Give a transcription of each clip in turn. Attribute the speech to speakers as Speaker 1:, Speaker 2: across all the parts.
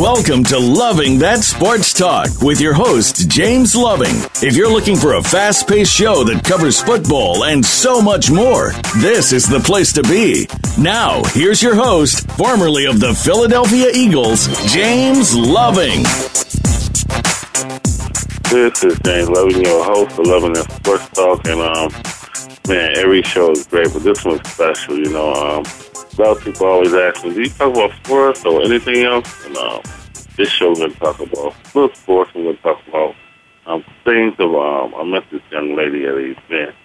Speaker 1: Welcome to Loving That Sports Talk with your host, James Loving. If you're looking for a fast paced show that covers football and so much more, this is the place to be. Now, here's your host, formerly of the Philadelphia Eagles, James Loving.
Speaker 2: This is James Loving, your host of Loving That Sports Talk. And, um, man, every show is great, but this one's special, you know. Um, a lot of people always ask me, do you talk about sports or anything else? And um, this show going to talk about little sports. We're going to talk about um, things of, um, I met this young lady at an event.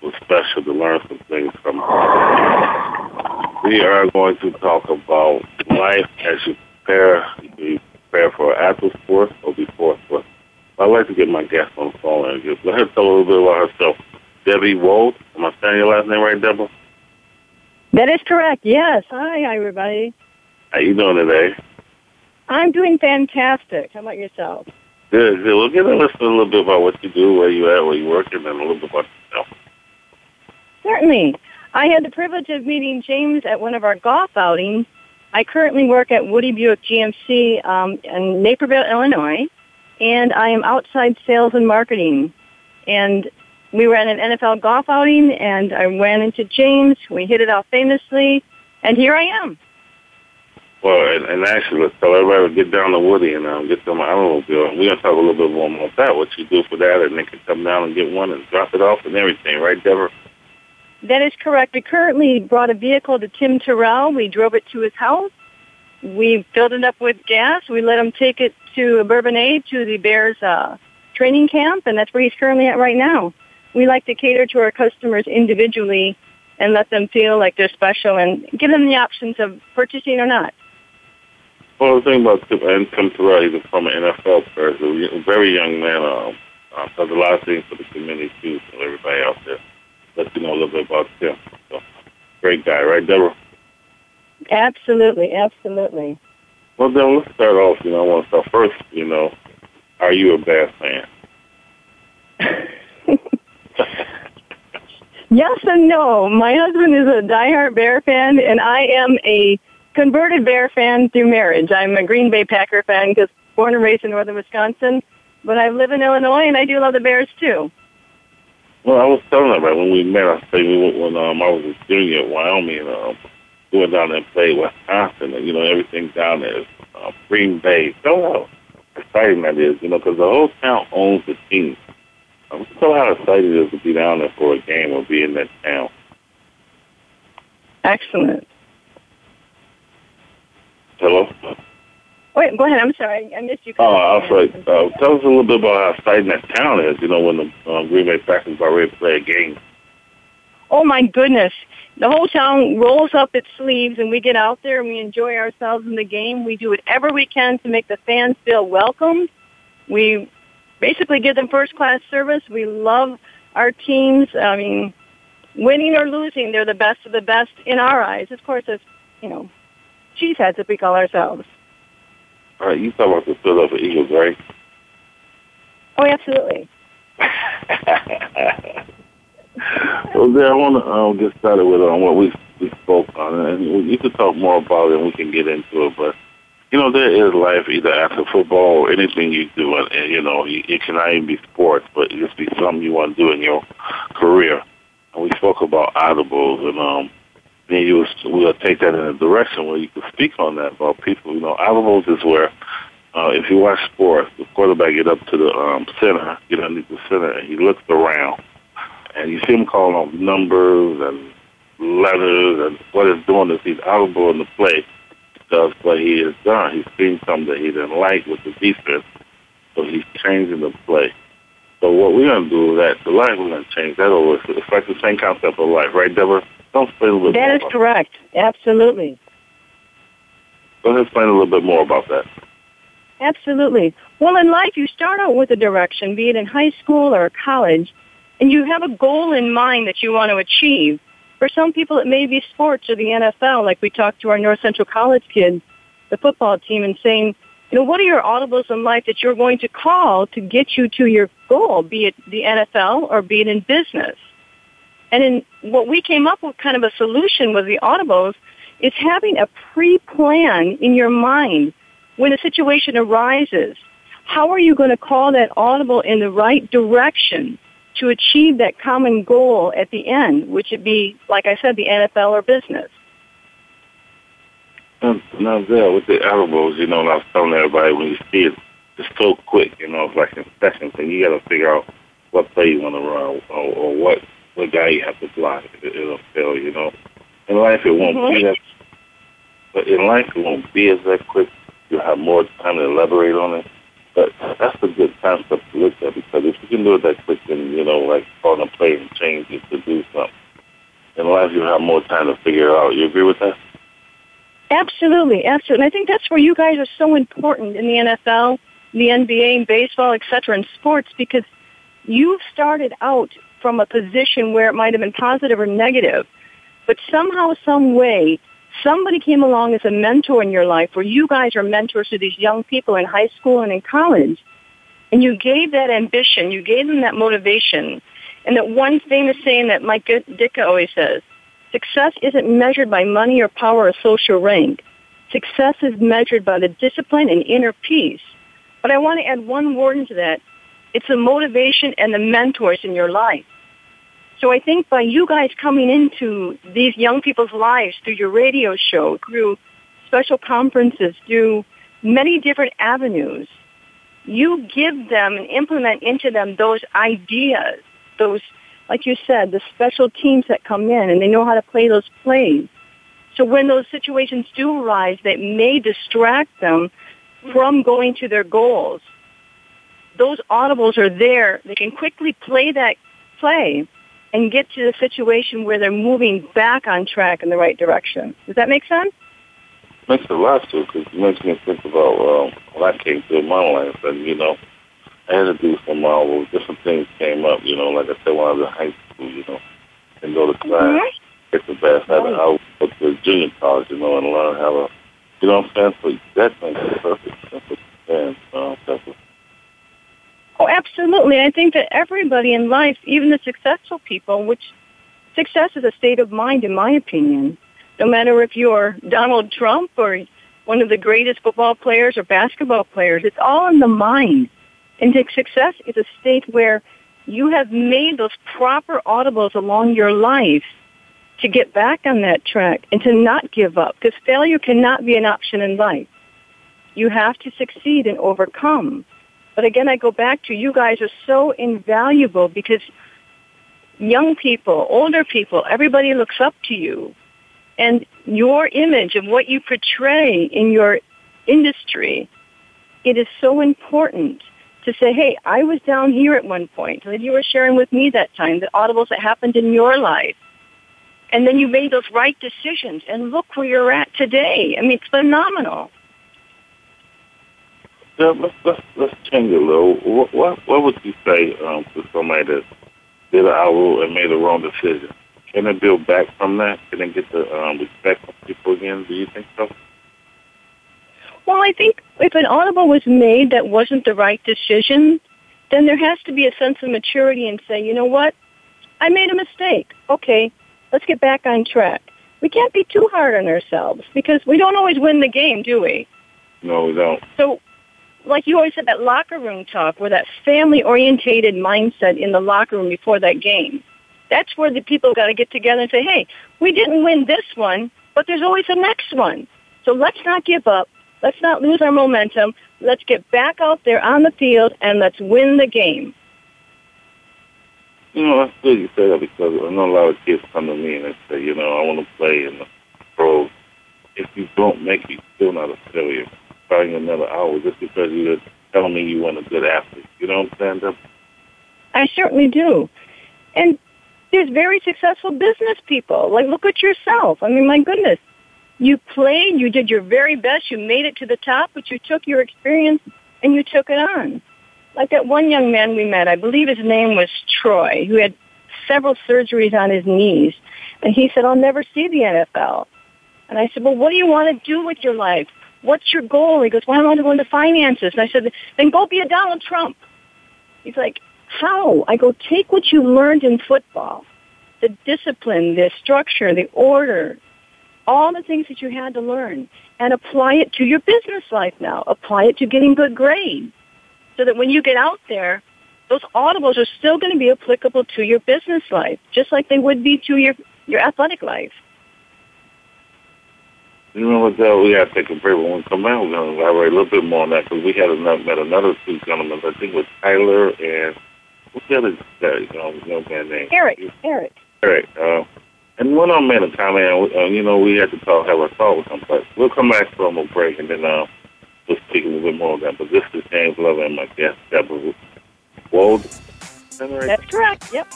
Speaker 2: It was special to learn some things from her. We are going to talk about life as you prepare, you prepare for after sports or before sports. I'd like to get my guest on the phone and just let her tell a little bit about herself. Debbie Wold. Am I saying your last name right, Deborah?
Speaker 3: That is correct. Yes. Hi, everybody.
Speaker 2: How you doing today?
Speaker 3: I'm doing fantastic. How about yourself?
Speaker 2: Good, good. Well, get a listen a little bit about what you do, where you at, where you work, and then a little bit about yourself.
Speaker 3: Certainly. I had the privilege of meeting James at one of our golf outings. I currently work at Woody Buick GMC um, in Naperville, Illinois, and I am outside sales and marketing. And we were at an NFL golf outing, and I ran into James. We hit it off famously, and here I am.
Speaker 2: Well, and, and actually, let's tell everybody to get down to Woody and um, get them an automobile. We're going to talk a little bit more about that, what you do for that, and they can come down and get one and drop it off and everything, right, Deborah?
Speaker 3: That is correct. We currently brought a vehicle to Tim Terrell. We drove it to his house. We filled it up with gas. We let him take it to a bourbon Bourbonnais to the Bears uh, training camp, and that's where he's currently at right now. We like to cater to our customers individually and let them feel like they're special and give them the options of purchasing or not.
Speaker 2: Well, the thing about Tim, and Tim Terrell, he's from an NFL player, a very young man. Um, uh, does a lot of things for the community too, so everybody out there. Let you know a little bit about Tim. So, great guy, right, Deborah?
Speaker 3: Absolutely, absolutely.
Speaker 2: Well, then let's start off. You know, I want to start first. You know, are you a Bears fan?
Speaker 3: yes and no. My husband is a diehard Bear fan, and I am a converted Bear fan through marriage. I'm a Green Bay Packer fan because born and raised in northern Wisconsin, but I live in Illinois, and I do love the Bears too.
Speaker 2: Well, I was telling right, when we met, I say we went when um, I was a junior at Wyoming, and um, we went down there and played Wisconsin, and, you know, everything down there is uh, Green Bay. So how exciting that is, you know, because the whole town owns the team. I'm so how excited it is to be down there for a game or be in that town.
Speaker 3: Excellent.
Speaker 2: Hello?
Speaker 3: Wait, go ahead. I'm sorry. I missed you.
Speaker 2: Oh, I was like, uh, tell us a little bit about how exciting that town is, you know, when the uh, Green Bay Packers are ready to play a game.
Speaker 3: Oh, my goodness. The whole town rolls up its sleeves, and we get out there and we enjoy ourselves in the game. We do whatever we can to make the fans feel welcome. We basically give them first class service. We love our teams. I mean, winning or losing, they're the best of the best in our eyes. Of course, as you know, cheeseheads that we call ourselves.
Speaker 2: All right, you talk about the Philadelphia Eagles, right?
Speaker 3: Oh, absolutely.
Speaker 2: well, there I want to um, get started with um, what we we spoke on, and we, you can talk more about it, and we can get into it. But you know, there is life either after football or anything you do, and, you know, it can not even be sports, but it just be something you want to do in your career. And we spoke about audibles, and um, then you was, we'll take that in a direction where you can speak on that about people. You know, audibles is where uh, if you watch sports, the quarterback get up to the um, center, get underneath the center, and he looks around, and you see him calling off numbers and letters, and what it's doing is he's audible in the play because what he has done, he's seen something that he didn't like with the defense, so he's changing the play. So what we're going to do is that the life, we're to change that over. It's like the same concept of life, right, Deborah? Don't explain a little bit
Speaker 3: That is correct. Absolutely.
Speaker 2: Go ahead explain a little bit more about that.
Speaker 3: Absolutely. Well, in life, you start out with a direction, be it in high school or college, and you have a goal in mind that you want to achieve. For some people, it may be sports or the NFL, like we talked to our North Central College kids, the football team, and saying, you know, what are your audibles in life that you're going to call to get you to your goal, be it the NFL or be it in business? And in what we came up with kind of a solution with the audibles is having a pre-plan in your mind when a situation arises. How are you going to call that audible in the right direction to achieve that common goal at the end, which would be, like I said, the NFL or business?
Speaker 2: Um, now, there with the audibles, you know, I was telling everybody when you see it, it's so quick, you know, it's like in sessions, and you got to figure out what play you want to run or, or what what guy you have to block. It, it'll fail, you know. In life, it won't mm-hmm. be that. But in life, it won't be as that quick. You'll have more time to elaborate on it. But that's a good concept to look at because if you can do it that quick, then you know, like on a play and change it to do something. In life, you have more time to figure it out. You agree with that?
Speaker 3: Absolutely, absolutely. And I think that's where you guys are so important in the NFL, the NBA, baseball, etc., and sports because you've started out from a position where it might have been positive or negative, but somehow, some way, somebody came along as a mentor in your life where you guys are mentors to these young people in high school and in college, and you gave that ambition, you gave them that motivation, and that one famous saying that Mike Ditka always says, Success isn't measured by money or power or social rank. Success is measured by the discipline and inner peace. But I want to add one word into that. It's the motivation and the mentors in your life. So I think by you guys coming into these young people's lives through your radio show, through special conferences, through many different avenues, you give them and implement into them those ideas, those like you said, the special teams that come in and they know how to play those plays. So when those situations do arise that may distract them from going to their goals, those audibles are there. They can quickly play that play and get to the situation where they're moving back on track in the right direction. Does that make sense?
Speaker 2: Makes a lot to because it makes me think about um, when I came through my life and, you know, I had to do some uh, different things came up, you know, like I said when I was in high school, you know, and go to class, mm-hmm. get the best out of how go to junior college, you know, and learn how to, you know what I'm saying? So that makes perfect sense. Um,
Speaker 3: oh, absolutely. I think that everybody in life, even the successful people, which success is a state of mind, in my opinion. No matter if you're Donald Trump or one of the greatest football players or basketball players, it's all in the mind. And success is a state where you have made those proper audibles along your life to get back on that track and to not give up because failure cannot be an option in life. You have to succeed and overcome. But again, I go back to you guys are so invaluable because young people, older people, everybody looks up to you. And your image of what you portray in your industry, it is so important to say, hey, I was down here at one point, that you were sharing with me that time, the audibles that happened in your life. And then you made those right decisions, and look where you're at today. I mean, it's phenomenal.
Speaker 2: Let's, let's, let's change it a little. What, what, what would you say um, to somebody that did an hour and made a wrong decision? Can they build back from that? Can they get the um, respect from people again? Do you think so?
Speaker 3: Well, I think if an audible was made that wasn't the right decision, then there has to be a sense of maturity and say, you know what? I made a mistake. Okay, let's get back on track. We can't be too hard on ourselves because we don't always win the game, do we?
Speaker 2: No, we don't.
Speaker 3: So, like you always said, that locker room talk or that family orientated mindset in the locker room before that game. That's where the people got to get together and say, hey, we didn't win this one, but there's always a next one. So let's not give up. Let's not lose our momentum. Let's get back out there on the field and let's win the game.
Speaker 2: You know, that's good you say that because I know a lot of kids come to me and they say, you know, I want to play in the pros. If you don't make me still not a failure. Starting another hour just because you're telling me you want a good athlete. You know what I'm saying?
Speaker 3: I certainly do. And there's very successful business people. Like, look at yourself. I mean, my goodness. You played, you did your very best, you made it to the top, but you took your experience and you took it on. Like that one young man we met, I believe his name was Troy, who had several surgeries on his knees. And he said, I'll never see the NFL. And I said, well, what do you want to do with your life? What's your goal? He goes, well, I want to go into finances. And I said, then go be a Donald Trump. He's like, how? I go, take what you learned in football, the discipline, the structure, the order, all the things that you had to learn, and apply it to your business life now. Apply it to getting good grades. So that when you get out there, those audibles are still going to be applicable to your business life, just like they would be to your, your athletic life.
Speaker 2: You know what, though? We got to take a break. When we come back, we're going to elaborate a little bit more on that because we had another, met another two gentlemen. I think it was Tyler and what's the other guy? You know, no man name.
Speaker 3: Eric. Eric.
Speaker 2: Eric. Uh, and one of them made a comment. Uh, you know, we had to talk, have a talk with him, but we'll come back from a break and then uh, we'll speak a little bit more of that. But this is James Love and my guest, Deborah Wold.
Speaker 3: That's correct. Yep.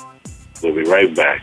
Speaker 2: We'll be right back.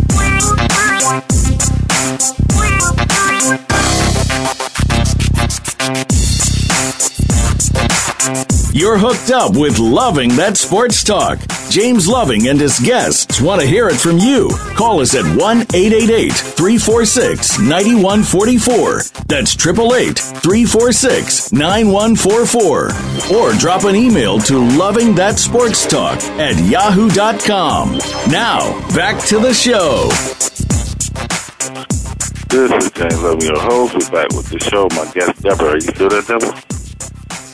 Speaker 1: You're hooked up with Loving That Sports Talk. James Loving and his guests want to hear it from you. Call us at 1 888 346 9144. That's 888 346 9144. Or drop an email to Loving That Sports Talk at yahoo.com. Now, back to the show.
Speaker 2: This is James Loving, your host. We're back with the show. My guest, Deborah. Are you still there, Deborah?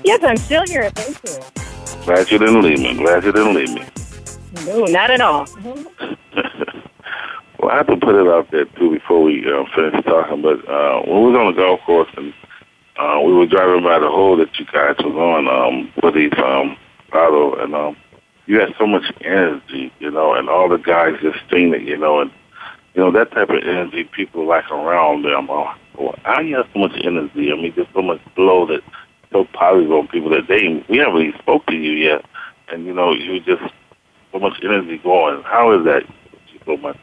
Speaker 3: Yes, I'm still here. Thank you.
Speaker 2: Glad you didn't leave me. Glad you didn't leave me.
Speaker 3: No, not at all.
Speaker 2: well, I have to put it out there too before we uh, finish talking. But uh, when we was on the golf course and uh, we were driving by the hole that you guys was on um, with these um, auto, and um, you had so much energy, you know, and all the guys just seen it, you know, and you know that type of energy people like around them. Uh, well, I have so much energy. I mean, just so much flow that so positive on people that they we haven't even spoke to you yet, and you know you just so much energy going. How is that so much?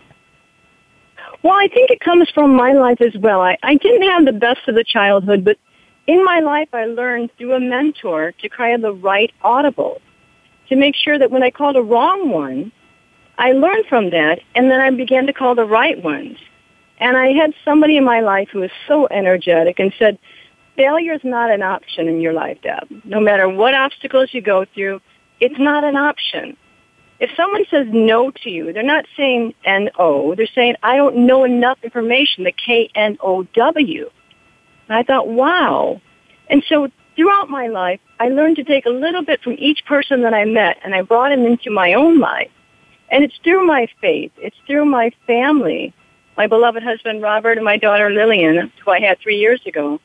Speaker 3: Well, I think it comes from my life as well. I, I didn't have the best of the childhood, but in my life I learned through a mentor to cry the right audible, to make sure that when I called a wrong one, I learned from that, and then I began to call the right ones. And I had somebody in my life who was so energetic and said, failure is not an option in your life, Deb. No matter what obstacles you go through, it's not an option. If someone says no to you, they're not saying N-O. They're saying, I don't know enough information, the K-N-O-W. And I thought, wow. And so throughout my life, I learned to take a little bit from each person that I met and I brought him into my own life. And it's through my faith. It's through my family, my beloved husband Robert and my daughter Lillian, who I had three years ago.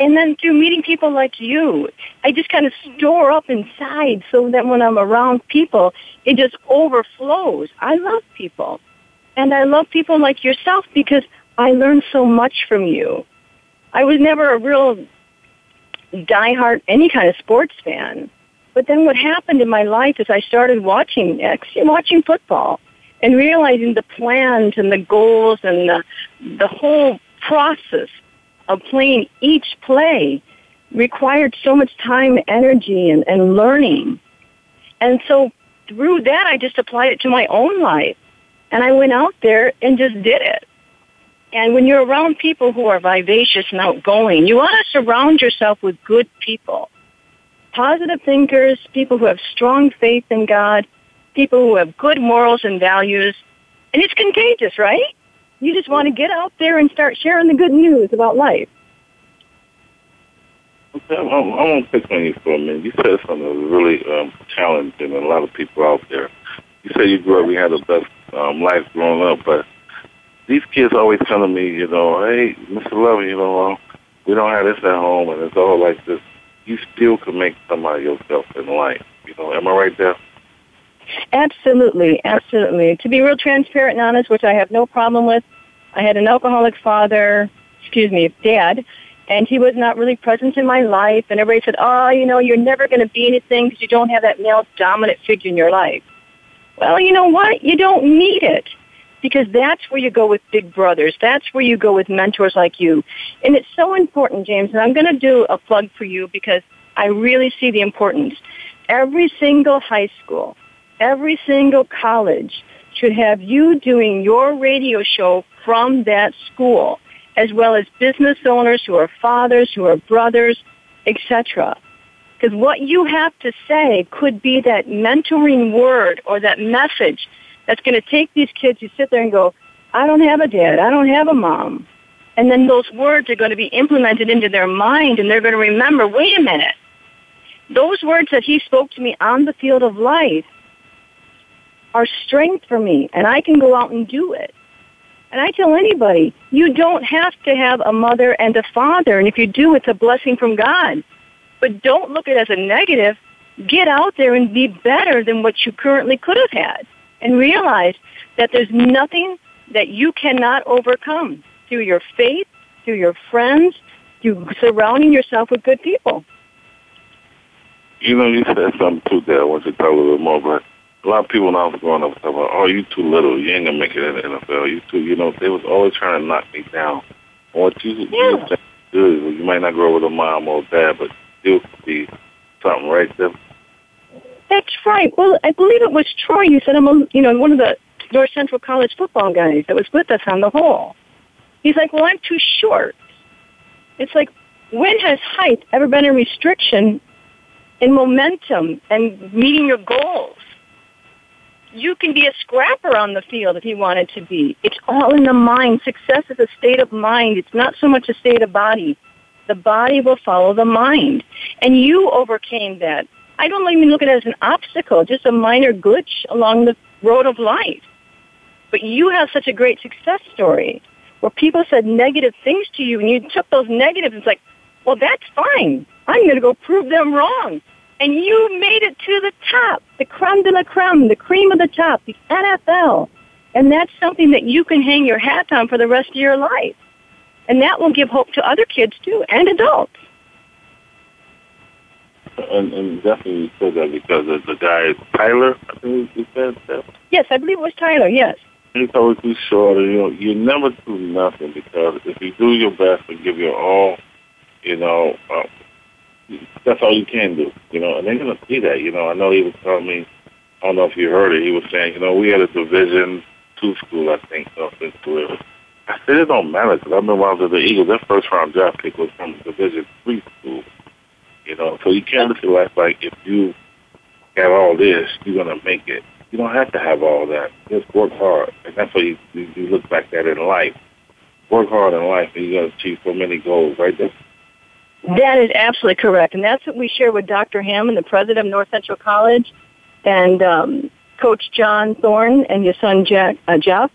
Speaker 3: And then through meeting people like you, I just kind of store up inside so that when I'm around people, it just overflows. I love people. And I love people like yourself because I learned so much from you. I was never a real diehard any kind of sports fan. But then what happened in my life is I started watching watching football and realizing the plans and the goals and the the whole process of playing each play required so much time, energy, and, and learning. And so through that, I just applied it to my own life. And I went out there and just did it. And when you're around people who are vivacious and outgoing, you want to surround yourself with good people. Positive thinkers, people who have strong faith in God, people who have good morals and values. And it's contagious, right? You just want to get out there and start sharing the good news about life.
Speaker 2: Okay, I'm, I'm to pick on you for a minute. You said something that was really um, challenging a lot of people out there. You said you grew up, we had the best um, life growing up, but these kids always telling me, you know, hey, Mr. Loving, you know, uh, we don't have this at home, and it's all like this. You still can make somebody yourself in life. You know, am I right there?
Speaker 3: Absolutely, absolutely. To be real transparent and honest, which I have no problem with, I had an alcoholic father, excuse me, dad, and he was not really present in my life. And everybody said, "Oh, you know, you're never going to be anything because you don't have that male dominant figure in your life." Well, you know what? You don't need it because that's where you go with big brothers. That's where you go with mentors like you. And it's so important, James, and I'm going to do a plug for you because I really see the importance. Every single high school, every single college should have you doing your radio show from that school, as well as business owners who are fathers, who are brothers, etc. Because what you have to say could be that mentoring word or that message that's going to take these kids who sit there and go, I don't have a dad, I don't have a mom. And then those words are going to be implemented into their mind and they're going to remember, wait a minute. Those words that he spoke to me on the field of life are strength for me and I can go out and do it. And I tell anybody, you don't have to have a mother and a father. And if you do, it's a blessing from God. But don't look at it as a negative. Get out there and be better than what you currently could have had and realize that there's nothing that you cannot overcome through your faith, through your friends, through surrounding yourself with good people.
Speaker 2: You know, you said something too there. I want to talk a little more, but a lot of people when I was growing up talking about, oh, you too little. You ain't going to make it in the NFL. You too, you know, they was always trying to knock me down. Oh, what you,
Speaker 3: yeah.
Speaker 2: you good. You might not grow with a mom or dad, but still could be something right there
Speaker 3: that's right. Well, I believe it was Troy. You said I'm, a, you know, one of the North Central College football guys that was with us on the whole. He's like, well, I'm too short. It's like, when has height ever been a restriction in momentum and meeting your goals? You can be a scrapper on the field if you wanted to be. It's all in the mind. Success is a state of mind. It's not so much a state of body. The body will follow the mind. And you overcame that I don't even look at it as an obstacle, just a minor glitch along the road of life. But you have such a great success story where people said negative things to you and you took those negatives and it's like, well, that's fine. I'm going to go prove them wrong. And you made it to the top, the creme de la creme, the cream of the top, the NFL. And that's something that you can hang your hat on for the rest of your life. And that will give hope to other kids too, and adults
Speaker 2: and, and definitely said that because the, the guy Tyler, I think he said that.
Speaker 3: Yes, I believe it was Tyler. Yes.
Speaker 2: He's always too short, and you know you never do nothing because if you do your best and give your all, you know, uh, that's all you can do. You know, and they're gonna see that. You know, I know he was telling me. I don't know if you heard it. He was saying, you know, we had a Division two school, I think, something to it. I said it don't matter because I remember when I was at the Eagles. Their first round draft pick was from Division three school. You know, so you can't look at life like if you have all this, you're gonna make it. You don't have to have all that. Just work hard, and that's what you, you, you look back at in life. Work hard in life, and you're gonna achieve so many goals, right there.
Speaker 3: That is absolutely correct, and that's what we share with Dr. Hammond, the president of North Central College, and um, Coach John Thorne and your son Jack, uh, Jeff.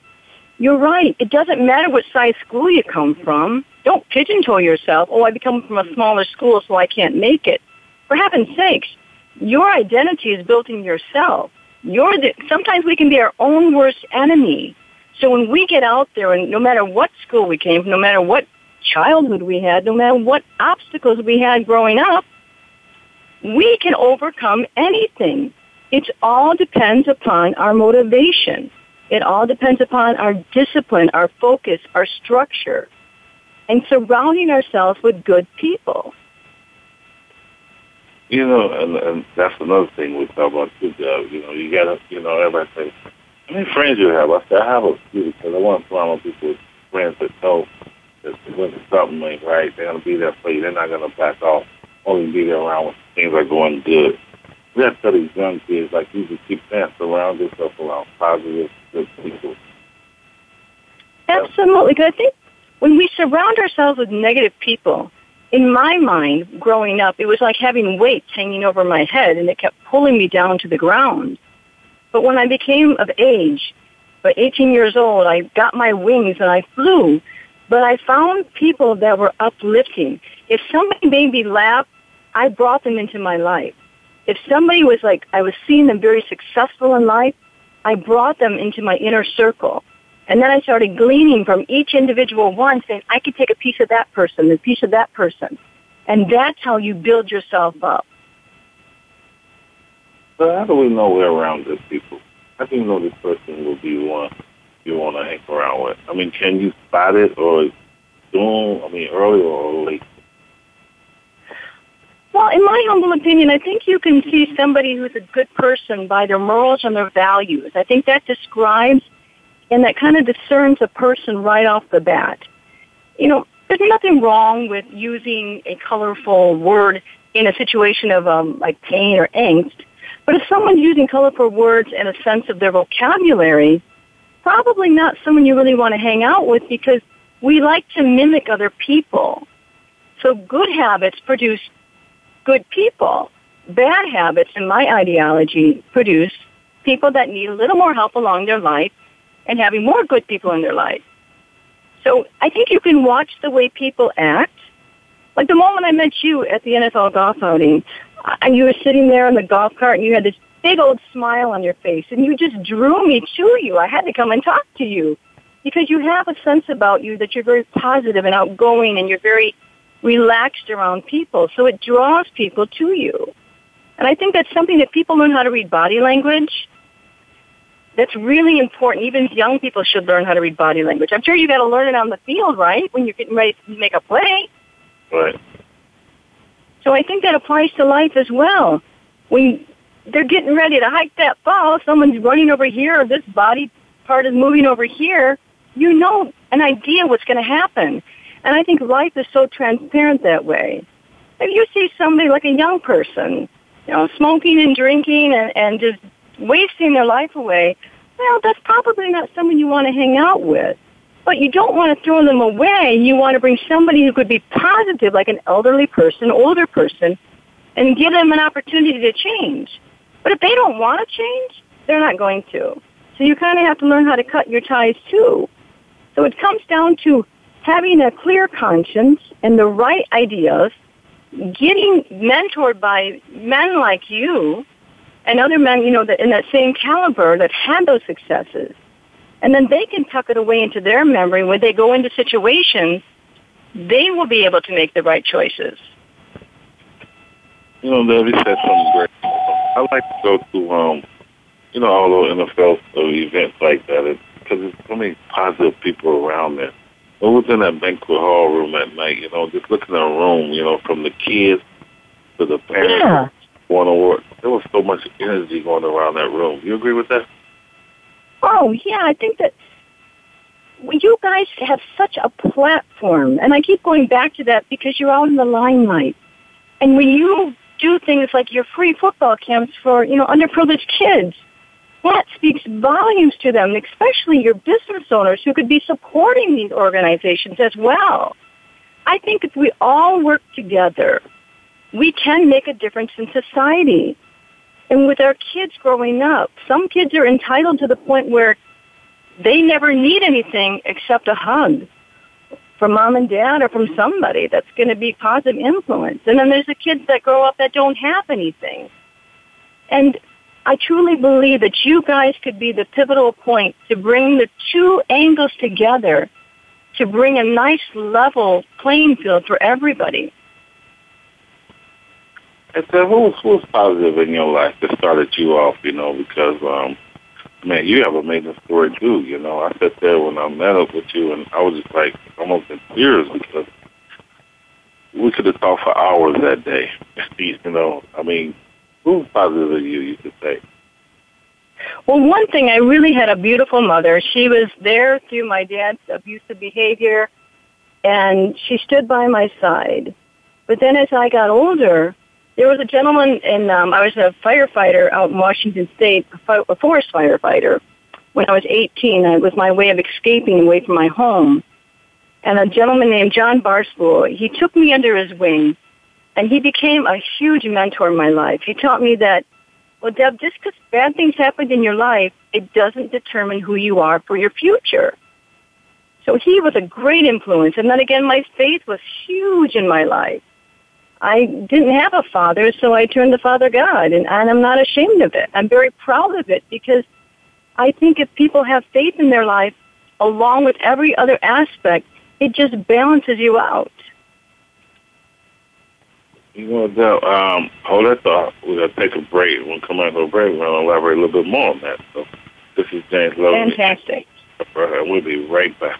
Speaker 3: You're right. It doesn't matter what size school you come from. Don't pigeonhole yourself. Oh, I become from a smaller school, so I can't make it. For heaven's sakes, your identity is built in yourself. You're the, sometimes we can be our own worst enemy. So when we get out there, and no matter what school we came from, no matter what childhood we had, no matter what obstacles we had growing up, we can overcome anything. It all depends upon our motivation. It all depends upon our discipline, our focus, our structure, and surrounding ourselves with good people.
Speaker 2: You know, and, and that's another thing we talk about too. You know, you gotta, you know, everybody say, how many friends you have? I said, I have a few because I want to surround people with friends that know that when something ain't right, they're gonna be there for you. They're not gonna back off. Only be there around when things are going good. We have to tell these young kids, like you, to keep saying, surround yourself around positive, good people.
Speaker 3: Absolutely, because I think when we surround ourselves with negative people, in my mind, growing up, it was like having weights hanging over my head and it kept pulling me down to the ground. But when I became of age, by 18 years old, I got my wings and I flew. But I found people that were uplifting. If somebody made me laugh, I brought them into my life. If somebody was like, I was seeing them very successful in life, I brought them into my inner circle. And then I started gleaning from each individual one saying, I could take a piece of that person, a piece of that person. And that's how you build yourself up.
Speaker 2: So how do we know we're around good people? How do you know this person will be one you want to hang around with? I mean, can you spot it or soon, I mean, early or late?
Speaker 3: Well, in my humble opinion, I think you can see somebody who's a good person by their morals and their values. I think that describes and that kind of discerns a person right off the bat. You know, there's nothing wrong with using a colorful word in a situation of um, like pain or angst, but if someone's using colorful words in a sense of their vocabulary, probably not someone you really want to hang out with because we like to mimic other people. So good habits produce good people. Bad habits, in my ideology, produce people that need a little more help along their life and having more good people in their life. So I think you can watch the way people act. Like the moment I met you at the NFL golf outing, and you were sitting there in the golf cart and you had this big old smile on your face and you just drew me to you. I had to come and talk to you because you have a sense about you that you're very positive and outgoing and you're very relaxed around people. So it draws people to you. And I think that's something that people learn how to read body language that's really important. Even young people should learn how to read body language. I'm sure you got to learn it on the field, right? When you're getting ready to make a play.
Speaker 2: Right.
Speaker 3: So I think that applies to life as well. When they're getting ready to hike that ball, someone's running over here, or this body part is moving over here, you know an idea what's going to happen. And I think life is so transparent that way. If you see somebody like a young person, you know, smoking and drinking and, and just wasting their life away, well, that's probably not someone you want to hang out with. But you don't want to throw them away. You want to bring somebody who could be positive, like an elderly person, older person, and give them an opportunity to change. But if they don't want to change, they're not going to. So you kind of have to learn how to cut your ties too. So it comes down to having a clear conscience and the right ideas, getting mentored by men like you and other men, you know, that in that same caliber that had those successes. And then they can tuck it away into their memory when they go into situations, they will be able to make the right choices.
Speaker 2: You know, Debbie said something great. I like to go to, um, you know, all the NFL events like that because there's so many positive people around there. But within that banquet hall room at night, you know, just looking at a room, you know, from the kids to the parents,
Speaker 3: yeah
Speaker 2: going to work. There was so much energy going around that room. You agree with that?
Speaker 3: Oh yeah, I think that you guys have such a platform, and I keep going back to that because you're out in the limelight. And when you do things like your free football camps for you know underprivileged kids, that speaks volumes to them, especially your business owners who could be supporting these organizations as well. I think if we all work together, we can make a difference in society. And with our kids growing up, some kids are entitled to the point where they never need anything except a hug from mom and dad or from somebody that's going to be positive influence. And then there's the kids that grow up that don't have anything. And I truly believe that you guys could be the pivotal point to bring the two angles together to bring a nice level playing field for everybody.
Speaker 2: And so who's who's positive in your life that started you off, you know, because um man, you have an amazing story too, you know. I sat there when I met up with you and I was just like almost in tears because we could have talked for hours that day. you know. I mean, who's positive in you, you could say?
Speaker 3: Well, one thing, I really had a beautiful mother. She was there through my dad's abusive behavior, and she stood by my side. But then as I got older, there was a gentleman, and um, I was a firefighter out in Washington State, a, fi- a forest firefighter. When I was 18, it was my way of escaping away from my home. And a gentleman named John Barstool, he took me under his wing, and he became a huge mentor in my life. He taught me that, well, Deb, just because bad things happened in your life, it doesn't determine who you are for your future. So he was a great influence. And then again, my faith was huge in my life. I didn't have a father, so I turned to Father God, and, and I'm not ashamed of it. I'm very proud of it because I think if people have faith in their life, along with every other aspect, it just balances you out.
Speaker 2: You know, Dell, um, hold that thought. We're going to take a break. When we come out of a break, we're going to elaborate a little bit more on that. So this is James Loving.
Speaker 3: Fantastic.
Speaker 2: We'll be right back.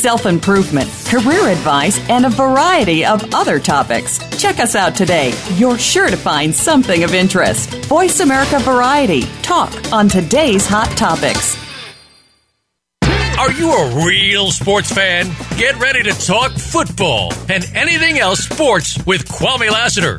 Speaker 4: self improvement, career advice, and a variety of other topics. Check us out today. You're sure to find something of interest. Voice America Variety. Talk on today's hot topics.
Speaker 5: Are you a real sports fan? Get ready to talk football and anything else sports with Kwame Lassiter,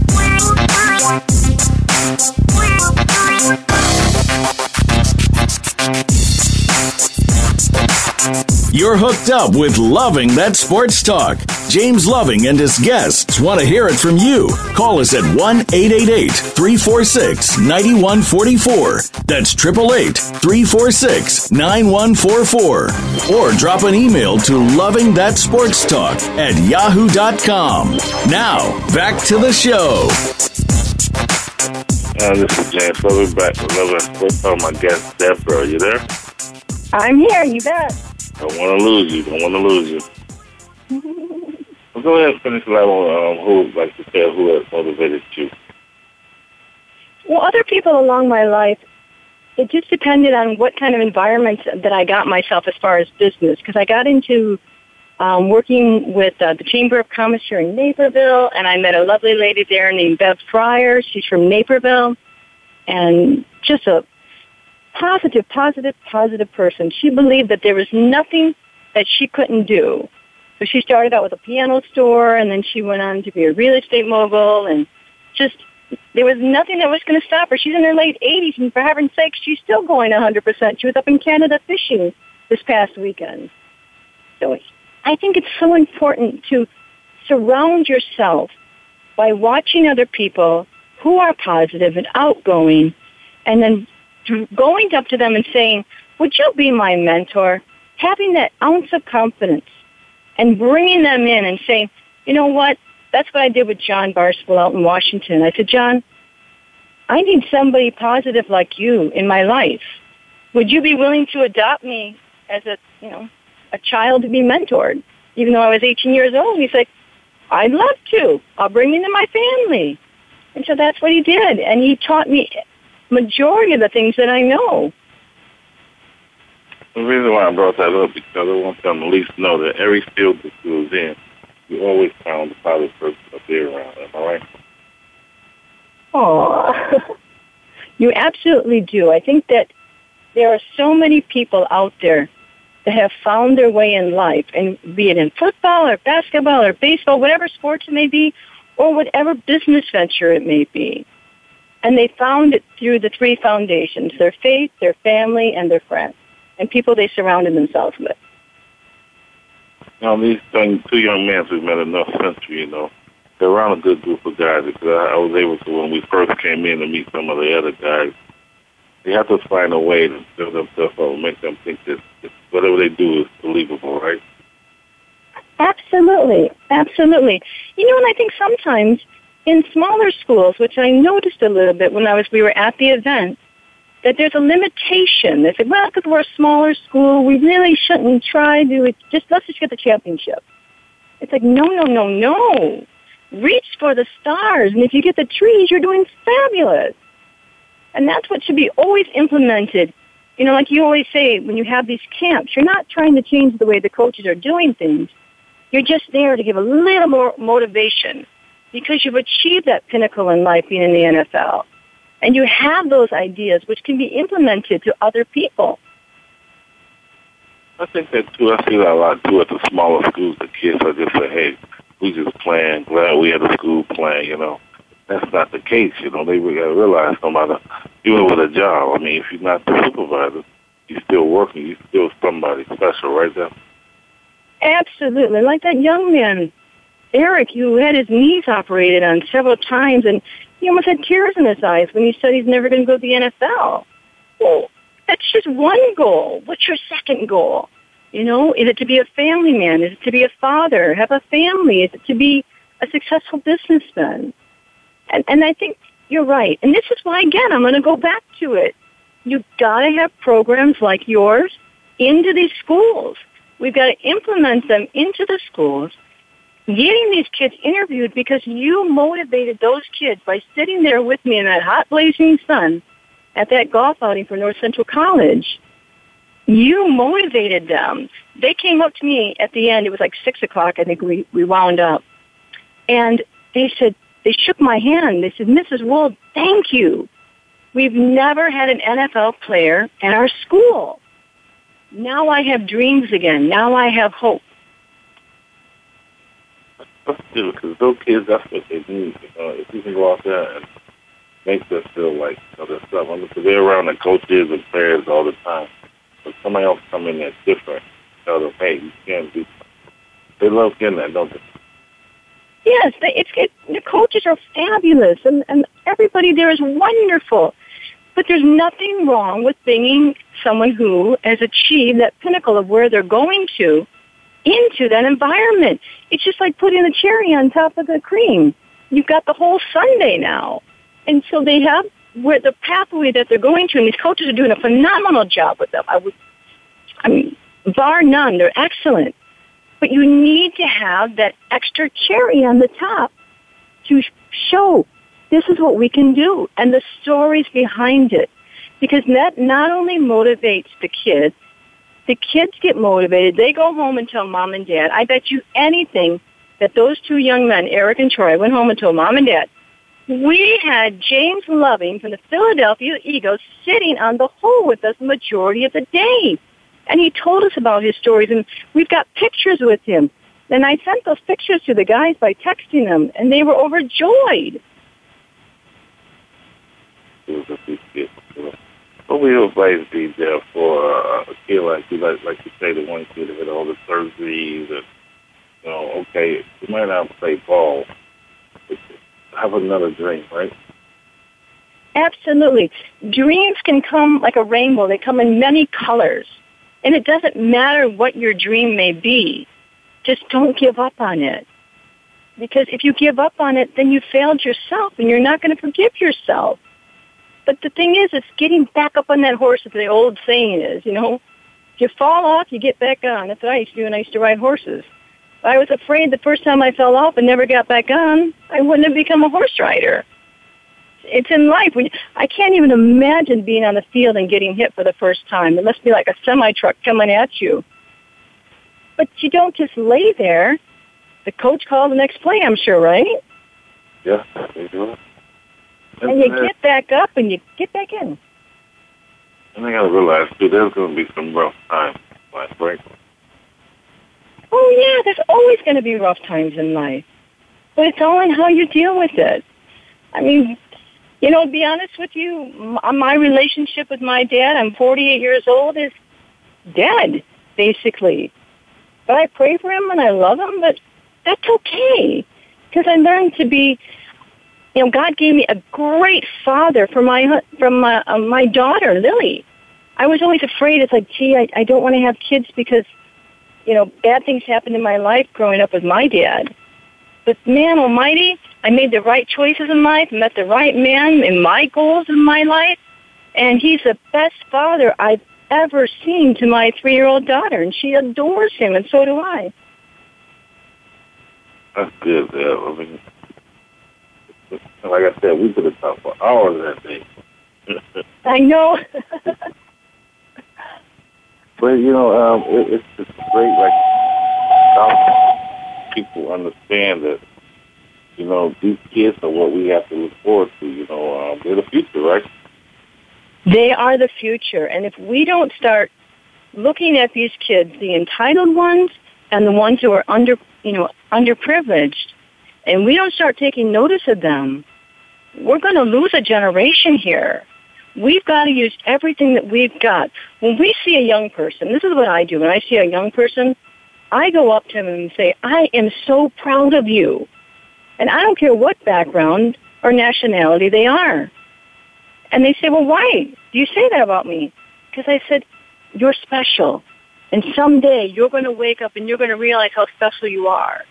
Speaker 1: You're hooked up with Loving That Sports Talk. James Loving and his guests want to hear it from you. Call us at 1 888 346 9144. That's 888 346 9144. Or drop an email to Loving That Sports Talk at yahoo.com. Now, back to the show.
Speaker 2: Uh, this is James Loving back with Loving That Sports Talk. My guest, Deborah. Are you there?
Speaker 3: I'm here, you bet.
Speaker 2: I don't want to lose you. Don't want to lose you. well, go ahead and finish the level. Um, who, would like to say, who has motivated you?
Speaker 3: Well, other people along my life, it just depended on what kind of environment that I got myself as far as business. Because I got into um, working with uh, the Chamber of Commerce here in Naperville, and I met a lovely lady there named Bev Fryer. She's from Naperville, and just a positive, positive, positive person. She believed that there was nothing that she couldn't do. So she started out with a piano store, and then she went on to be a real estate mogul, and just There was nothing that was going to stop her. She's in her late 80s, and for heaven's sake, she's still going 100%. She was up in Canada fishing this past weekend. So I think it's so important to surround yourself by watching other people who are positive and outgoing, and then going up to them and saying, would you be my mentor? Having that ounce of confidence and bringing them in and saying, you know what? That's what I did with John Barstool out in Washington. I said, John, I need somebody positive like you in my life. Would you be willing to adopt me as a, you know, a child to be mentored? Even though I was 18 years old, he said, I'd love to. I'll bring you into my family. And so that's what he did. And he taught me majority of the things that I know.
Speaker 2: The reason why I brought that up is because I want them to at least know that every field that goes in, you always found the positive person up there around. Am I right?
Speaker 3: Oh, you absolutely do. I think that there are so many people out there that have found their way in life, and be it in football or basketball or baseball, whatever sports it may be, or whatever business venture it may be. And they found it through the three foundations, their faith, their family, and their friends, and people they surrounded themselves with.
Speaker 2: Now, these two young men who met in North Central, you know, they're around a good group of guys because I, I was able to, when we first came in, to meet some of the other guys. They have to find a way to build themselves up and make them think that whatever they do is believable, right?
Speaker 3: Absolutely, absolutely. You know, and I think sometimes in smaller schools, which I noticed a little bit when I was we were at the event, that there's a limitation. They said, well, because we're a smaller school, we really shouldn't try to just let's just get the championship. It's like no, no, no, no. Reach for the stars, and if you get the trees, you're doing fabulous. And that's what should be always implemented. You know, like you always say, when you have these camps, you're not trying to change the way the coaches are doing things. You're just there to give a little more motivation because you've achieved that pinnacle in life being in the NFL. And you have those ideas which can be implemented to other people.
Speaker 2: I think that too. I see that a lot too at the smaller schools. The kids are just say, "Hey, we just playing. Glad we had a school playing." You know, that's not the case. You know, they got to realize no matter even with a job. I mean, if you're not the supervisor, you're still working. You're still somebody special, right there.
Speaker 3: Absolutely, like that young man Eric, who had his knees operated on several times, and he almost had tears in his eyes when he said he's never going to go to the NFL. Well, that's just one goal. What's your second goal? You know, is it to be a family man? Is it to be a father? Have a family? Is it to be a successful businessman? And and I think you're right. And this is why again I'm going to go back to it. You've got to have programs like yours into these schools. We've got to implement them into the schools getting these kids interviewed because you motivated those kids by sitting there with me in that hot blazing sun at that golf outing for North Central College. You motivated them. They came up to me at the end. It was like six o'clock. I think we, we wound up. And they said, they shook my hand. They said, Mrs. Wold, thank you. We've never had an NFL player at our school. Now I have dreams again. Now I have hope
Speaker 2: let's do because those kids, that's what they need. You know, if you can go out there and make them feel like you know, stuff. I mean, they're around the coaches and players all the time. But somebody else come in that's different, tell them, hey, you can't do. They love getting that, don't they?
Speaker 3: Yes, they, it's it, the coaches are fabulous, and and everybody there is wonderful. But there's nothing wrong with being someone who has achieved that pinnacle of where they're going to into that environment. It's just like putting the cherry on top of the cream. You've got the whole sundae now. And so they have where the pathway that they're going to, and these coaches are doing a phenomenal job with them. I would, I mean, bar none, they're excellent. But you need to have that extra cherry on the top to show this is what we can do and the stories behind it. Because that not only motivates the kids, the kids get motivated. They go home and tell mom and dad. I bet you anything that those two young men, Eric and Troy, went home and told mom and dad. We had James Loving from the Philadelphia Eagles sitting on the hole with us the majority of the day. And he told us about his stories, and we've got pictures with him. And I sent those pictures to the guys by texting them, and they were overjoyed.
Speaker 2: What will advice be there for uh, a kid like you, like, like you say, the one kid that had all the surgeries and, you know, okay, you might not play ball, but have another dream, right?
Speaker 3: Absolutely. Dreams can come like a rainbow. They come in many colors. And it doesn't matter what your dream may be. Just don't give up on it. Because if you give up on it, then you failed yourself and you're not going to forgive yourself. But the thing is, it's getting back up on that horse, as the old saying is, you know. If you fall off, you get back on. That's what I used to do when I used to ride horses. I was afraid the first time I fell off and never got back on, I wouldn't have become a horse rider. It's in life. We, I can't even imagine being on the field and getting hit for the first time. It must be like a semi truck coming at you. But you don't just lay there. The coach called the next play, I'm sure, right?
Speaker 2: Yeah, they do.
Speaker 3: And you get back up and you get back in.
Speaker 2: And I gotta realize too, there's gonna be some rough times, like right?
Speaker 3: Oh yeah, there's always going to be rough times in life, but it's all in how you deal with it. I mean, you know, to be honest with you, uh, my relationship with my dad, I'm 48 years old, is dead, basically. But I pray for him and I love him, but that's okay. Because I learned to be, you know, God gave me a great father for my, from my, uh, my daughter, Lily. I was always afraid. It's like, gee, I, I don't want to have kids because you know, bad things happened in my life growing up with my dad. But man almighty, I made the right choices in life, met the right man in my goals in my life, and he's the best father I've ever seen to my three-year-old daughter, and she adores him, and so do I.
Speaker 2: That's good. Yeah, I mean, like I said, we could have talked for hours that day.
Speaker 3: I know.
Speaker 2: But you know, um, it, it's just great. Like people understand that you know these kids are what we have to look forward to. You know, um, they're the future, right?
Speaker 3: They are the future, and if we don't start looking at these kids, the entitled ones and the ones who are under, you know, underprivileged, and we don't start taking notice of them, we're going to lose a generation here. We've got to use everything that we've got. When we see a young person, this is what I do. When I see a young person, I go up to them and say, I am so proud of you. And I don't care what background or nationality they are. And they say, well, why do you say that about me? Because I said, you're special. And someday you're going to wake up and you're going to realize how special you are.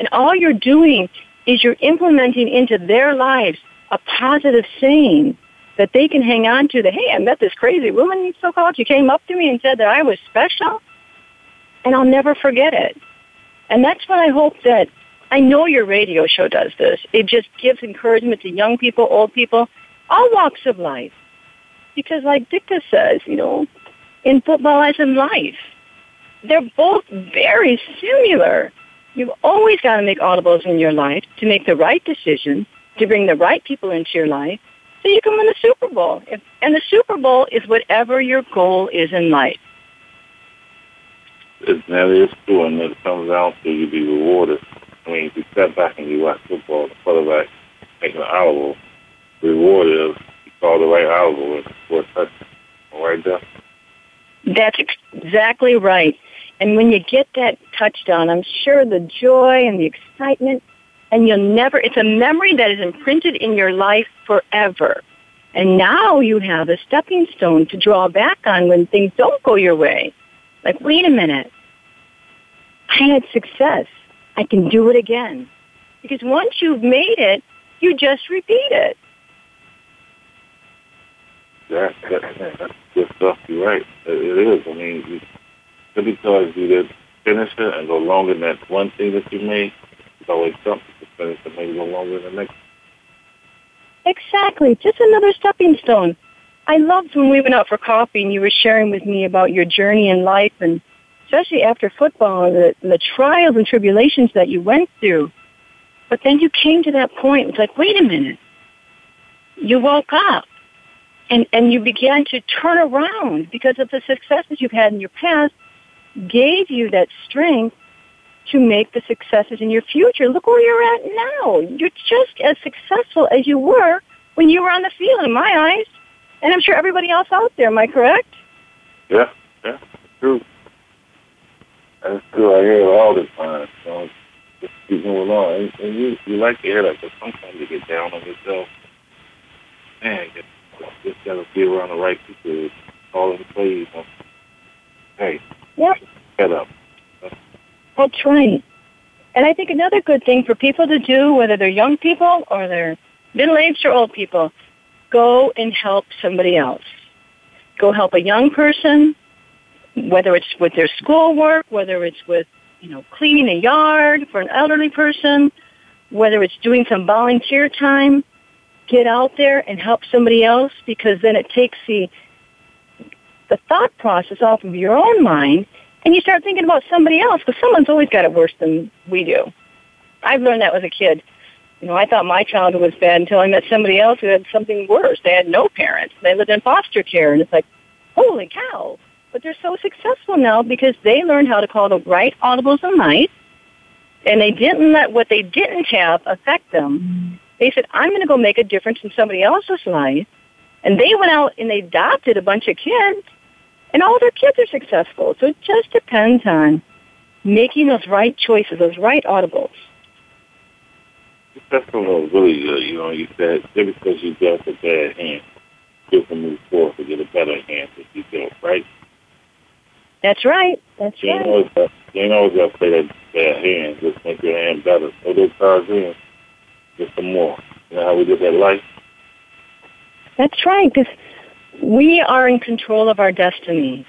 Speaker 3: And all you're doing is you're implementing into their lives a positive saying that they can hang on to the, hey, I met this crazy woman, so-called. She came up to me and said that I was special. And I'll never forget it. And that's what I hope that, I know your radio show does this. It just gives encouragement to young people, old people, all walks of life. Because like Ditka says, you know, in football as in life, they're both very similar. You've always got to make audibles in your life to make the right decision, to bring the right people into your life, so you can win the Super Bowl. And the Super Bowl is whatever your goal is in life.
Speaker 2: That is true, and it comes down to you be rewarded. I mean, if you step back and you watch football, the quarterback making an audible, the reward is you call the right audible and score a touchdown. Right there.
Speaker 3: That's exactly right. And when you get that touchdown, I'm sure the joy and the excitement and you'll never, it's a memory that is imprinted in your life forever. And now you have a stepping stone to draw back on when things don't go your way. Like, wait a minute. I had success. I can do it again. Because once you've made it, you just repeat it.
Speaker 2: That, that, that's good stuff. You're right. It, is. I mean, because you did finish it and go longer than that one thing that you made, it's always something to finish and maybe go longer than the next.
Speaker 3: Exactly. Just another stepping stone. I loved when we went out for coffee and you were sharing with me about your journey in life and especially after football, the, the trials and tribulations that you went through. But then you came to that point, it's like, wait a minute. You woke up and, and you began to turn around because of the successes you've had in your past gave you that strength to make the successes in your future. Look where you're at now. You're just as successful as you were when you were on the field in my eyes. And I'm sure everybody else out there. Am I correct?
Speaker 2: Yeah, yeah, true. That's true. I hear it all the time. So just keep moving on. And, and you, you like to hear that, but sometimes you get down on yourself. Man, you just gotta be around the right people. All in play. You know. Hey,
Speaker 3: yep.
Speaker 2: get up.
Speaker 3: That's right. And I think another good thing for people to do, whether they're young people or they're middle-aged or old people, go and help somebody else. Go help a young person, whether it's with their schoolwork, whether it's with, you know, cleaning a yard for an elderly person, whether it's doing some volunteer time, get out there and help somebody else because then it takes the the thought process off of your own mind and you start thinking about somebody else because someone's always got it worse than we do. I've learned that as a kid. You know, I thought my childhood was bad until I met somebody else who had something worse. They had no parents. They lived in foster care, and it's like, holy cow! But they're so successful now because they learned how to call the right audibles in life, and they didn't let what they didn't have affect them. They said, I'm going to go make a difference in somebody else's life. And they went out and they adopted a bunch of kids, and all of their kids are successful. So it just depends on making those right choices, those right audibles.
Speaker 2: That's was really good. You know, you said just because you dealt a bad hand, you can move forward to get a better hand that you dealt, right?
Speaker 3: That's right. That's
Speaker 2: you
Speaker 3: right.
Speaker 2: Always got, you ain't always got to play that bad hand. Just make your hand better. Throw those cards in. Get some more. You know how we did that life?
Speaker 3: That's right, because we are in control of our destiny.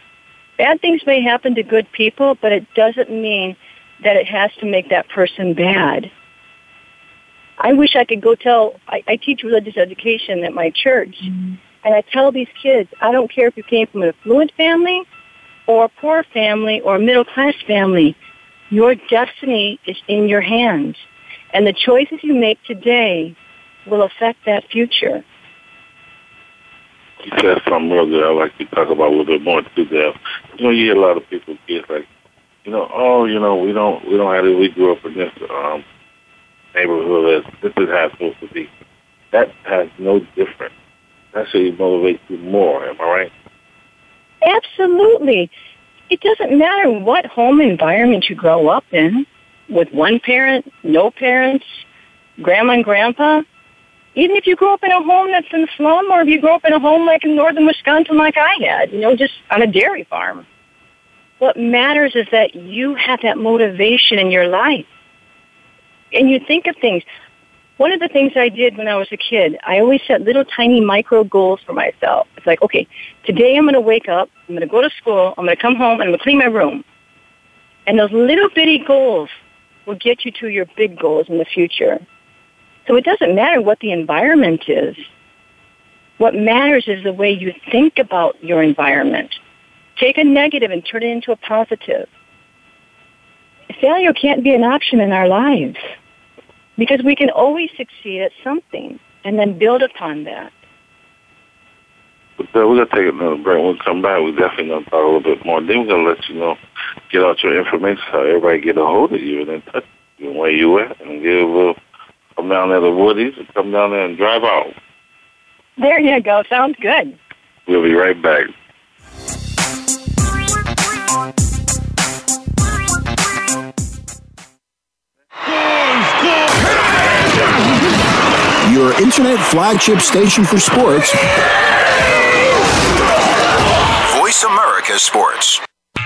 Speaker 3: Bad things may happen to good people, but it doesn't mean that it has to make that person bad. I wish I could go tell, I, I teach religious education at my church, mm-hmm. and I tell these kids, I don't care if you came from an affluent family or a poor family or a middle class family, your destiny is in your hands. And the choices you make today will affect that future.
Speaker 2: You said something good. I'd like to talk about a little bit more too, Dale. You know, you hear a lot of people, kids like, you know, oh, you know, we don't, we don't have it. We grew up in this um, neighborhood. This is how it's supposed to be. That has no difference. That should motivate you more. Am I right?
Speaker 3: Absolutely. It doesn't matter what home environment you grow up in, with one parent, no parents, grandma and grandpa. Even if you grow up in a home that's in the slum, or if you grow up in a home like in northern Wisconsin, like I had, you know, just on a dairy farm. What matters is that you have that motivation in your life. And you think of things. One of the things I did when I was a kid, I always set little tiny micro goals for myself. It's like, okay, today I'm going to wake up, I'm going to go to school, I'm going to come home, and I'm going to clean my room. And those little bitty goals will get you to your big goals in the future. So it doesn't matter what the environment is. What matters is the way you think about your environment. Take a negative and turn it into a positive. Failure can't be an option in our lives because we can always succeed at something and then build upon that.
Speaker 2: Uh, we're going to take another break. When we come back, we're definitely going to talk a little bit more. Then we're going to let you know, get out your information so everybody get a hold of you and then touch you where you at and give a come down there to Woody's and come down there and drive out.
Speaker 3: There you go. Sounds good.
Speaker 2: We'll be right back.
Speaker 6: Your internet flagship station for sports.
Speaker 7: Voice America Sports.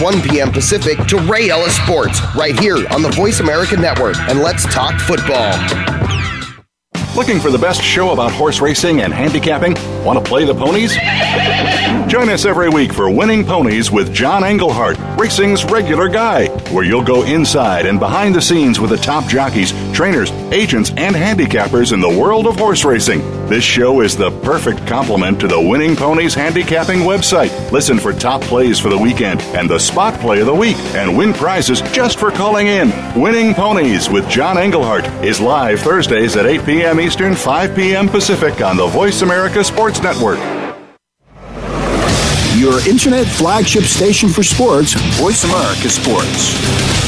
Speaker 8: 1 p.m. Pacific to Ray Ellis Sports right here on the Voice America Network. And let's talk football.
Speaker 9: Looking for the best show about horse racing and handicapping? Want to play the ponies? Join us every week for Winning Ponies with John Englehart, racing's regular guy, where you'll go inside and behind the scenes with the top jockeys trainers, agents, and handicappers in the world of horse racing. This show is the perfect complement to the Winning Ponies Handicapping website. Listen for top plays for the weekend and the spot play of the week and win prizes just for calling in. Winning Ponies with John Englehart is live Thursdays at 8 p.m. Eastern, 5 p.m. Pacific on the Voice America Sports Network.
Speaker 6: Your internet flagship station for sports, Voice America Sports.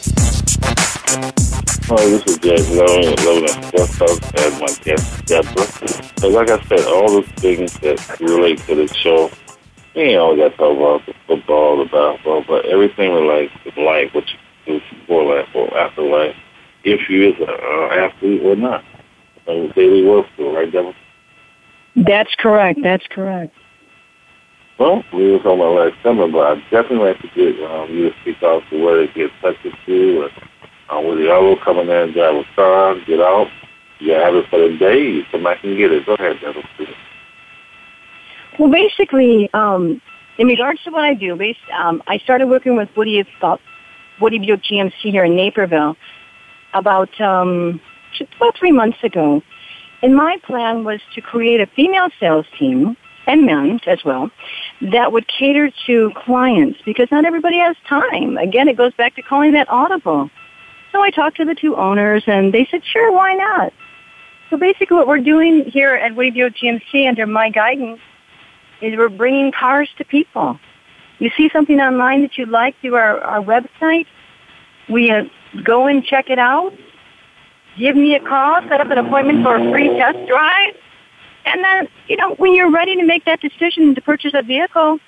Speaker 2: Hi, this is Loving, Loving at Sports Talk, and my guest, Deborah. So, like I said, all the things that relate to the show, you ain't always got to talk about the football, the basketball, but everything relates to life, what you do before life or after life, if you is an uh, athlete or not. So, daily work for, right, Deborah?
Speaker 3: That's correct. That's correct.
Speaker 2: Well, we were talking about last summer, but I'd definitely like to get um, you to speak out to where they get in touch with you, and uh, with the other come in and drive a car, get out. You have it for the day, somebody can get it. Go ahead, Deborah.
Speaker 3: Well, basically, um, in regards to what I do, based, um, I started working with Woody about Woody Buick GMC here in Naperville about um, about three months ago. And my plan was to create a female sales team and men as well that would cater to clients because not everybody has time. Again, it goes back to calling that audible. So I talked to the two owners and they said, sure, why not? So basically what we're doing here at Buick GMC under my guidance is we're bringing cars to people. You see something online that you like through our, our website, we uh, go and check it out, give me a call, set up an appointment for a free test drive, and then, you know, when you're ready to make that decision to purchase a vehicle,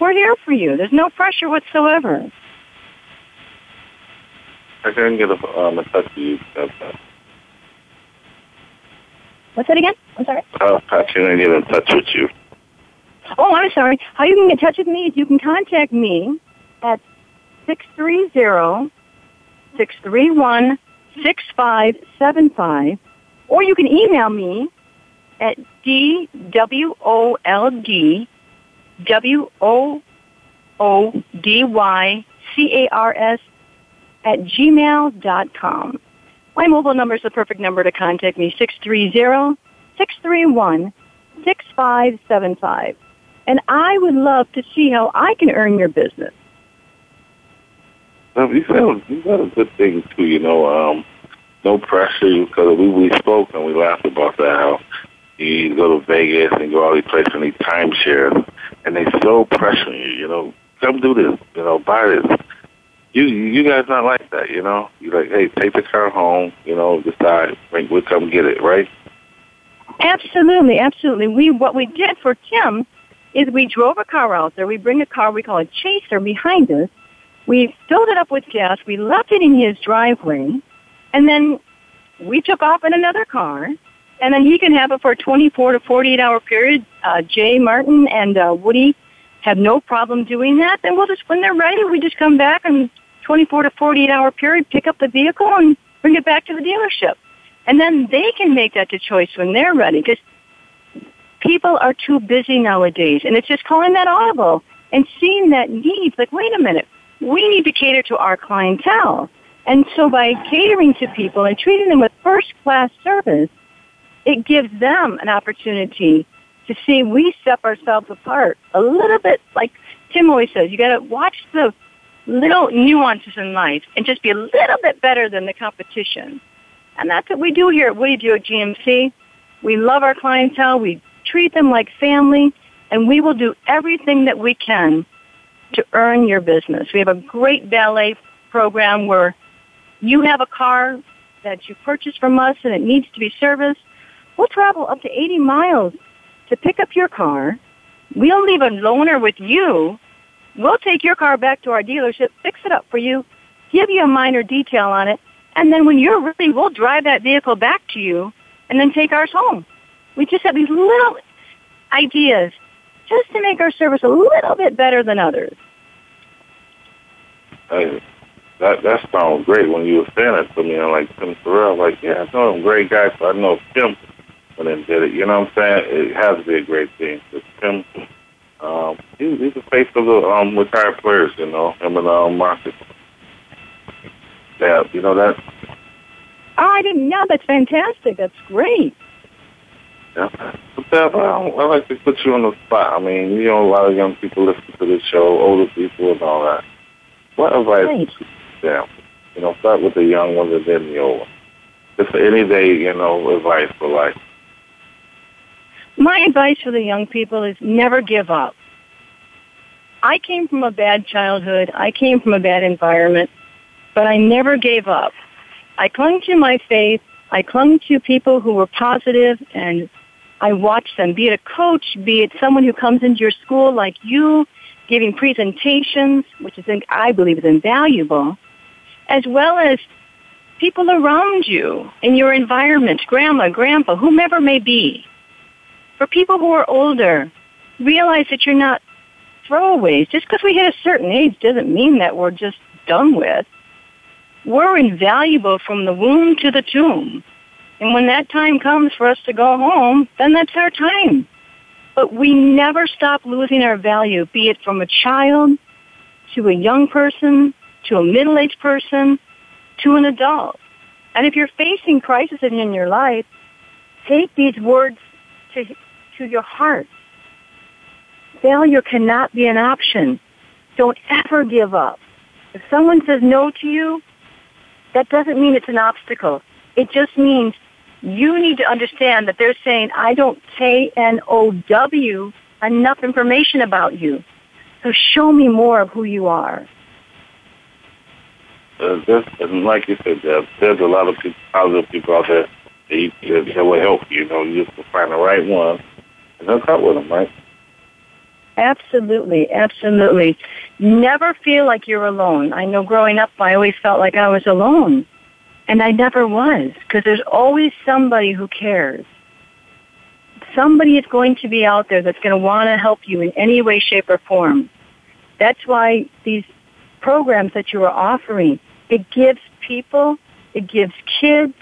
Speaker 3: we're here for you. There's no pressure whatsoever.
Speaker 2: I can get a, um, a touch you. Uh,
Speaker 3: What's that again? I'm sorry.
Speaker 2: Can I get in touch with you?
Speaker 3: Oh, I'm sorry. How you can get in touch with me is you can contact me at 630-631-6575, or you can email me at D-W-O-L-D-W-O-O-D-Y-C-A-R-S at gmail.com. My mobile number is the perfect number to contact me, 630-631-6575. And I would love to see how I can earn your business.
Speaker 2: Um, you sound you got a good thing too. You know, um, no pressure because we we spoke and we laughed about that. How you go to Vegas and go all these places and these timeshares, and they so pressuring you. You know, come do this. You know, buy this. You you guys not like that. You know, you like, hey, take the car home. You know, decide. We'll come get it. Right?
Speaker 3: Absolutely, absolutely. We what we did for Tim is we drove a car out there. We bring a car we call a chaser behind us. We filled it up with gas. We left it in his driveway, and then we took off in another car. And then he can have it for a 24 to 48 hour period. Uh, Jay Martin and uh, Woody have no problem doing that. Then we'll just, when they're ready, we just come back and 24 to 48 hour period, pick up the vehicle and bring it back to the dealership. And then they can make that the choice when they're ready because people are too busy nowadays. And it's just calling that audible and seeing that need. Like, wait a minute, we need to cater to our clientele. And so by catering to people and treating them with first class service, it gives them an opportunity to see we step ourselves apart a little bit. Like Tim always says, you got to watch the little nuances in life and just be a little bit better than the competition. And that's what we do here at Woody Buick GMC. We love our clientele. We treat them like family, and we will do everything that we can to earn your business. We have a great valet program where you have a car that you purchase from us and it needs to be serviced. We'll travel up to 80 miles to pick up your car. We'll leave a loaner with you. We'll take your car back to our dealership, fix it up for you, give you a minor detail on it, and then when you're ready, we'll drive that vehicle back to you and then take ours home. We just have these little ideas just to make our service a little bit better than others.
Speaker 2: Hey, that that sounds great when you were saying that to me. I'm like Tim Terrell, like, yeah, I know him great guy, so I know Tim when they did it. You know what I'm saying? It has to be a great thing. Tim, um, he, he's the face of the um, retired players, you know, him and um, Marcus. Yeah, you know that.
Speaker 3: Oh, I didn't know. That's fantastic. That's great.
Speaker 2: Yeah. But Deb, I, I like to put you on the spot. I mean, you know, a lot of young people listen to this show, older people and all that. What advice
Speaker 3: Right.
Speaker 2: would you give them? You know, start with the young ones and then the old ones. Just any day, you know, advice for life.
Speaker 3: My advice for the young people is never give up. I came from a bad childhood. I came from a bad environment, but I never gave up. I clung to my faith. I clung to people who were positive and I watched them, be it a coach, be it someone who comes into your school like you, giving presentations, which I think I believe is invaluable, as well as people around you in your environment, grandma, grandpa, whomever may be. For people who are older, realize that you're not throwaways. Just because we hit a certain age doesn't mean that we're just done with. We're invaluable from the womb to the tomb. And when that time comes for us to go home, then that's our time. But we never stop losing our value, be it from a child to a young person to a middle-aged person to an adult. And if you're facing crisis in your life, take these words to, to your heart. Failure cannot be an option. Don't ever give up. If someone says no to you, that doesn't mean it's an obstacle. It just means you need to understand that they're saying, I don't K-N-O-W enough information about you. So show me more of who you are.
Speaker 2: Uh, there's, and like you said, there's a lot of people, positive people out there that, you, that, will help you. You know, you just find the right one and hook up with them, right?
Speaker 3: Absolutely, absolutely. Never feel like you're alone. I know growing up, I always felt like I was alone. And I never was, because there's always somebody who cares. Somebody is going to be out there that's going to want to help you in any way, shape, or form. That's why these programs that you are offering, it gives people, it gives kids,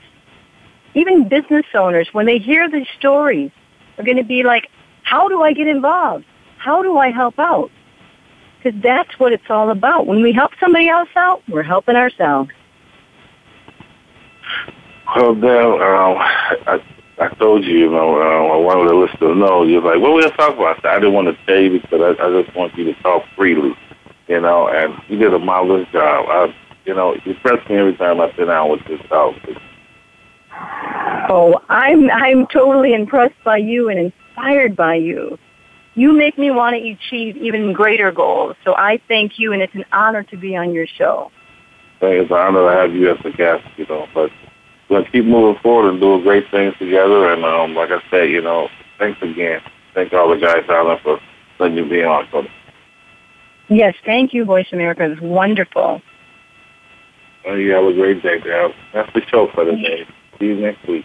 Speaker 3: even business owners, when they hear these stories, are going to be like, how do I get involved? How do I help out? Because that's what it's all about. When we help somebody else out, we're helping ourselves.
Speaker 2: Well, Deb, um, I, I told you, you know, uh, I wanted the listeners to know. You're like, what we gonna talk about? I didn't want to tell you because I, I just want you to talk freely, you know. And you did a marvelous job. I, you know, you impress me every time I sit down with this talk.
Speaker 3: Oh, I'm I'm totally impressed by you and inspired by you. You make me want to achieve even greater goals. So I thank you, and it's an honor to be on your show.
Speaker 2: It's an honor to have you as a guest, you know. But gonna keep moving forward and doing great things together. And um, like I said, you know, thanks again. Thank all the guys out there for letting you be on. So,
Speaker 3: Yes, thank you, Voice America. It's wonderful.
Speaker 2: Well, you have a great day, Deb. That's the show for today. See you next week.